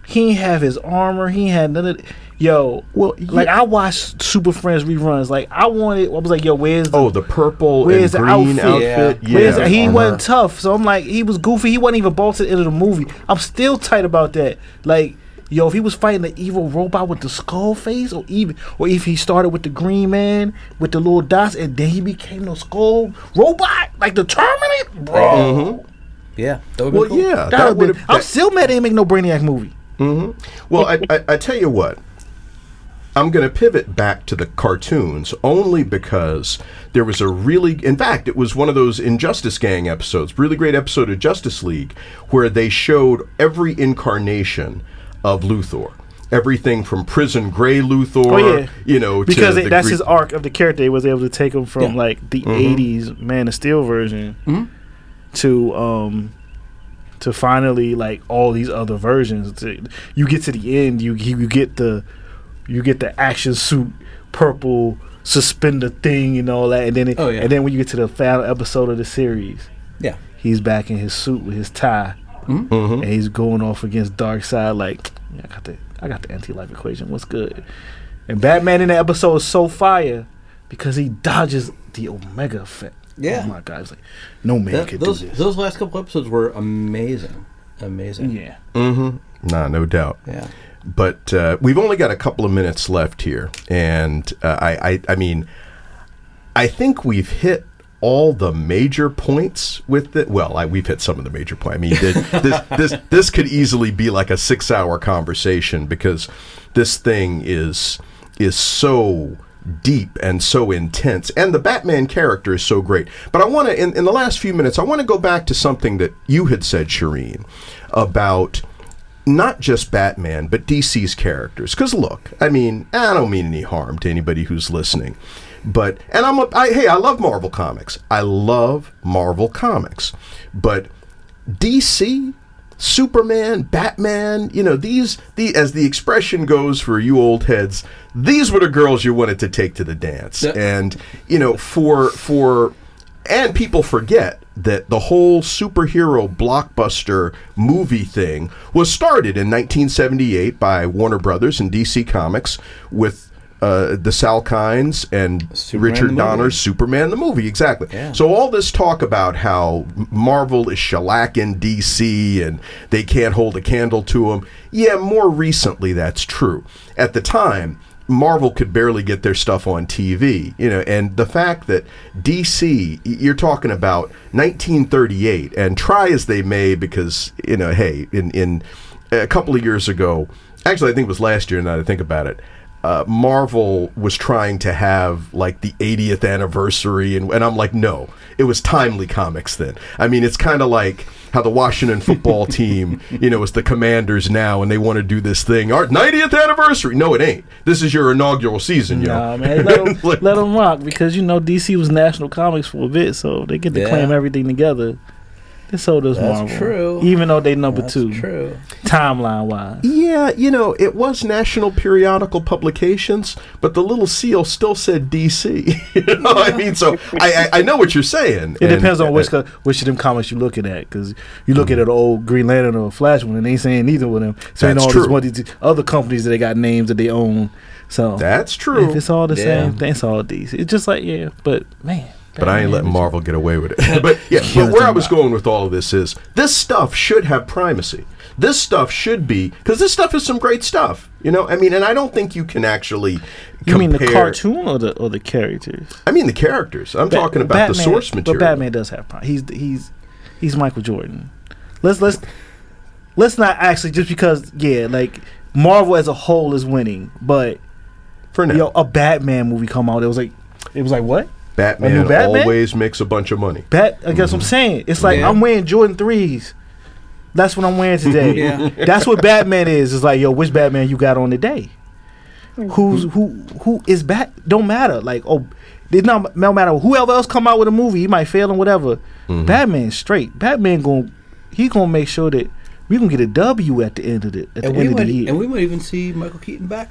He didn't have his armor. He had none of. The, yo, Well, like. I watched Super Friends reruns. Like I wanted. I was like, yo, where's the, oh, the purple Where's and the green outfit? outfit. Yeah. where's yeah, he uh-huh. wasn't tough. So I'm like, he was goofy. He wasn't even bolted to the end of the movie. I'm still tight about that. Like. Yo, if he was fighting the evil robot with the skull face, or even, or if he started with the green man with the little dots, and then he became the skull robot, like the Terminator, bro. Mm-hmm. yeah, that would Well, cool. yeah, That that would've been- I'm still mad they didn't make no Brainiac movie. Mm-hmm. Well, I, I, I tell you what, I'm going to pivot back to the cartoons only because there was a really, in fact, it was one of those Injustice Gang episodes, really great episode of Justice League, where they showed every incarnation of Luthor. Everything from Prison Gray Luthor, Oh yeah, you know, because to it, the that's Greek- his arc of the character. He was able to take him from Yeah. like the Mm-hmm. '80s Man of Steel version to um to finally like all these other versions. To, you get to the end, you you get the you get the action suit purple suspender thing and all that, and then it, Oh, yeah. and then when you get to the final episode of the series, yeah. he's back in his suit with his tie, Mm-hmm. and he's going off against Darkseid Like, yeah, I got the I got the anti-life equation. What's good? And Batman in that episode is so fire because he dodges the Omega effect. Yeah. Oh my god, it's like no man That- could those do this. those last couple episodes were amazing, amazing. yeah. Mm-hmm. Nah, no doubt. Yeah. But uh, we've only got a couple of minutes left here, and uh, I, I, I mean, I think we've hit all the major points with it. Well, I, we've hit some of the major points. I mean, th- this, this, this could easily be like a six-hour conversation because this thing is is so deep and so intense, and the Batman character is so great. But I want to, in, in the last few minutes, I want to go back to something that you had said, Sherin, about not just Batman, but DC's characters. Because look, I mean, I don't mean any harm to anybody who's listening, but and I'm a, I, hey, I love Marvel comics. I love Marvel comics, but DC Superman, Batman, you know, these the as the expression goes for you old heads, these were the girls you wanted to take to the dance. Yeah. And, you know, for for and people forget that the whole superhero blockbuster movie thing was started in 1978 by Warner Brothers and DC Comics with uh, the Salkinds and Superman Richard Donner's. Superman the movie, exactly. Yeah. So all this talk about how Marvel is shellacking DC and they can't hold a candle to them. Yeah, more recently that's true. At the time, Marvel could barely get their stuff on TV, you know, and the fact that DC, you're talking about 1938, and try as they may, because you know, hey, in in a couple of years ago, actually, I think it was last year. Now that I think about it, uh, Marvel was trying to have like the 80th anniversary, and, and I'm like, no, it was Timely Comics then. I mean, it's kind of like how the Washington football *laughs* team, you know, is the Commanders now, and they want to do this thing. Our 90th anniversary? No, it ain't. This is your inaugural season, yo. Nah, man, let them, *laughs* Like- let 'em rock because you know DC was National Comics for a bit, so they get to Yeah. claim everything together. And so does That's Marvel. true. Even though they number That's two, true. timeline wise. Yeah, you know, it was National Periodical Publications, but the little seal still said DC. *laughs* you know, I mean, so I, I I know what you're saying. It and- depends on which co- which of them comics you're looking at, because you look at Mm-hmm. an old Green Lantern or Flash one, and they ain't saying neither one of them. Saying That's all true. these one, these other companies that they got names that they own. So That's true. If it's all the Yeah. same, thing, it's all DC. It's just like yeah, but man. But I ain't letting Marvel get away with it. *laughs* but yeah, but where I was going with all of this is this stuff should have primacy. This stuff should be because this stuff is some great stuff. You know, I mean, and I don't think you can actually. You mean the cartoon or the or the characters? I mean the characters. I'm Ba- talking about the source material. But Batman does have prime. He's he's he's Michael Jordan. Let's let's let's not actually just because yeah, like Marvel as a whole is winning, but for now. yo, a Batman movie come out, it was like it was like what? Batman, Batman? always makes a bunch of money. Bat I guess what I'm mm-hmm. saying. It's like Yeah. I'm wearing Jordan threes. That's what I'm wearing *laughs* today. Yeah. That's what Batman is. It's like, yo, which Batman you got on today? Who's who who is Bat don't matter. Like, oh it not no matter whoever else come out with a movie, he might fail and whatever. Mm-hmm. Batman straight. Batman going he gonna make sure that we gonna get a W at the end of the at the And we, end of the year. and we might even see Michael Keaton back.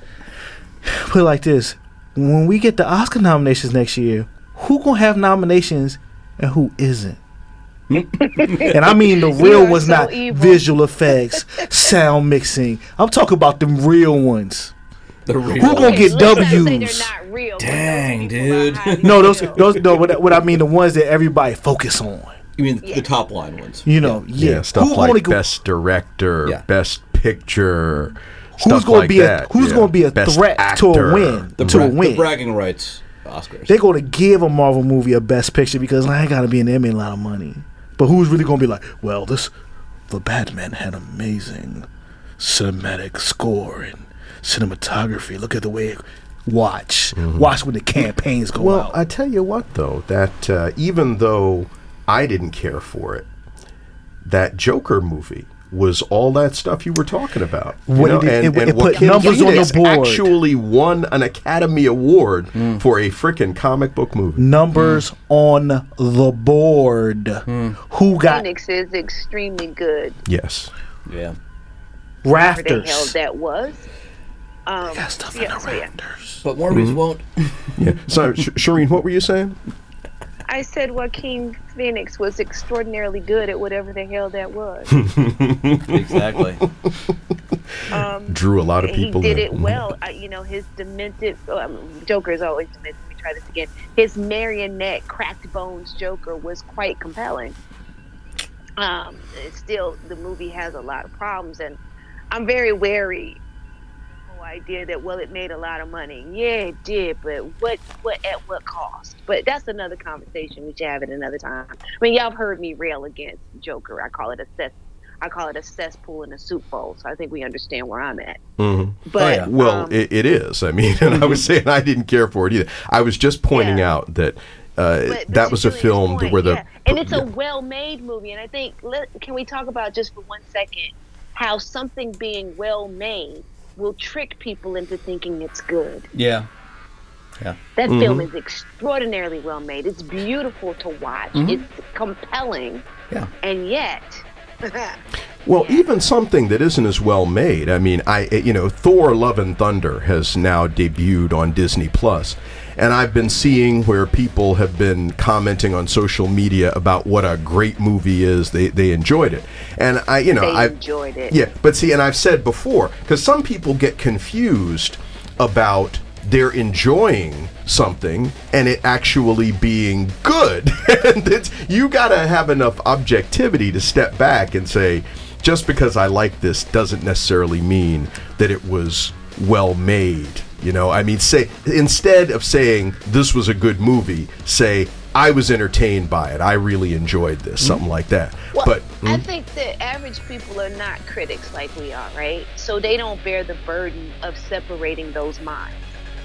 Put it like this: when we get the Oscar nominations next year, who gonna have nominations and who isn't? *laughs* and I mean the real are was so not evil. visual effects, sound mixing. I'm talking about the real ones. The real Who gonna get Let's not say they're W's? not real, Dang, those dude. *laughs* No, those those no. What, what I mean, the ones that everybody focus on. You mean Yeah. the top line ones? You know, yeah. Yeah, stuff Who like go- best director, Yeah. best picture. Who's stuff gonna like be a Who's yeah. gonna be a Best threat to a win? The, to a win. the bragging rights Oscars. They're gonna give a Marvel movie a best picture because I ain't gotta be in there made a lot of money. But who's really gonna be like, well, this the Batman had amazing cinematic score and cinematography. Look at the way it watch. Watch when the campaigns go Well, out. I tell you what, though, that uh, even though I didn't care for it, that Joker movie was all that stuff you were talking about. You What know, it did- and, it- and it put Joaquin numbers on the board. actually won an Academy Award Hmm. for a freaking comic book movie. Numbers on the board. Who got Phoenix is extremely good. Yes. yeah. Whatever the hell that was. Um, Got stuff in yeah, the so yeah. rafters. But Morbius won't. Yeah. So, Sh- Sherin, what were you saying? I said Joaquin Phoenix was extraordinarily good at whatever the hell that was. *laughs* exactly. Um, Drew a lot of people. he people. did in. it well. I, you know, his demented um, Joker is always demented. Let me try this again. His marionette, cracked bones Joker was quite compelling. Um, still, the movie has a lot of problems, and I'm very wary. Of the whole Idea that well, it made a lot of money. Yeah, it did, but what, what, at what cost? But that's another conversation we should have at another time. I mean, y'all have heard me rail against Joker. I call it a cess, I call it a cesspool in a soup bowl. So I think we understand where I'm at. Mhm. But yeah. Well, um, it, it is. I mean, *laughs* and I was saying I didn't care for it either. I was just pointing Yeah. out that uh, But- but that was a film point, where the yeah. and it's yeah. a well-made movie, and I think let, can we talk about just for one second how something being well-made will trick people into thinking it's good. Yeah. Yeah. That Mm-hmm. film is extraordinarily well made. It's beautiful to watch. It's compelling, Yeah. and yet *laughs* Well, even something that isn't as well made. I mean, I you know, Thor: Love and Thunder has now debuted on Disney Plus, and I've been seeing where people have been commenting on social media about what a great movie is. They they enjoyed it, and I you know I enjoyed it. Yeah, but see, and I've said before because some people get confused about they're enjoying something and it actually being good. *laughs* and it's, you got to have enough objectivity to step back and say, just because I like this doesn't necessarily mean that it was well made. You know, I mean, say instead of saying this was a good movie, say I was entertained by it. I really enjoyed this, something like that. Well, but I think that average people are not critics like we are, right? So they don't bear the burden of separating those minds,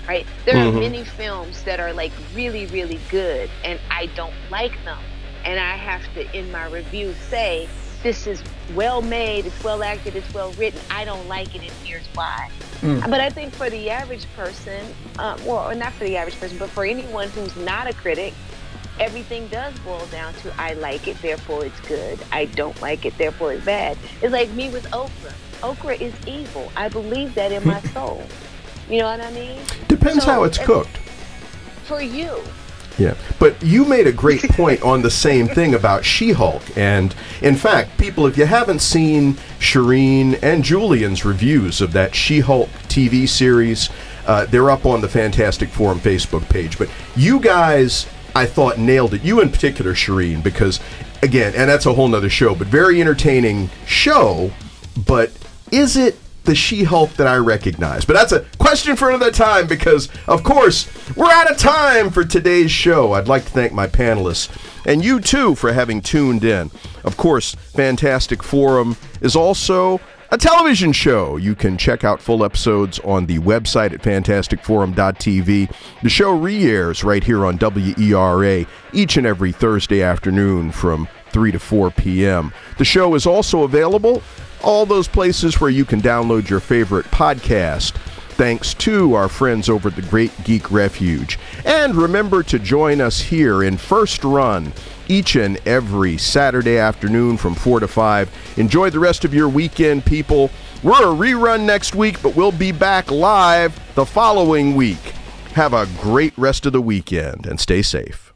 right? There Mhm. are many films that are like really, really good, and I don't like them. And I have to, in my review, say, this is well made, it's well acted, it's well written. I don't like it, and here's why. But I think for the average person, uh, well, or not for the average person, but for anyone who's not a critic, everything does boil down to I like it, therefore it's good. I don't like it, therefore it's bad. It's like me with okra. Okra is evil. I believe that in my *laughs* soul. You know what I mean? depends So, how it's cooked. For you. Yeah, but you made a great *laughs* point on the same thing about She-Hulk, and in fact, people, if you haven't seen Sherin and Julian's reviews of that She-Hulk TV series, uh, they're up on the Fantastic Forum Facebook page. But you guys, I thought nailed it. You in particular, Sherin, because again, and that's a whole nother show, but very entertaining show. But is it the She-Hulk that I recognize? But that's a question for another time because, of course, we're out of time for today's show. I'd like to thank my panelists and you too for having tuned in. Of course, Fantastic Forum is also a television show. You can check out full episodes on the website at fantasticforum.tv. The show re-airs right here on WERA each and every Thursday afternoon from 3 to 4 p.m. The show is also available all those places where you can download your favorite podcast. Thanks to our friends over at the Great Geek Refuge. And remember to join us here in First Run each and every Saturday afternoon from 4 to 5. Enjoy the rest of your weekend, people. We're a rerun next week, but we'll be back live the following week. Have a great rest of the weekend and stay safe.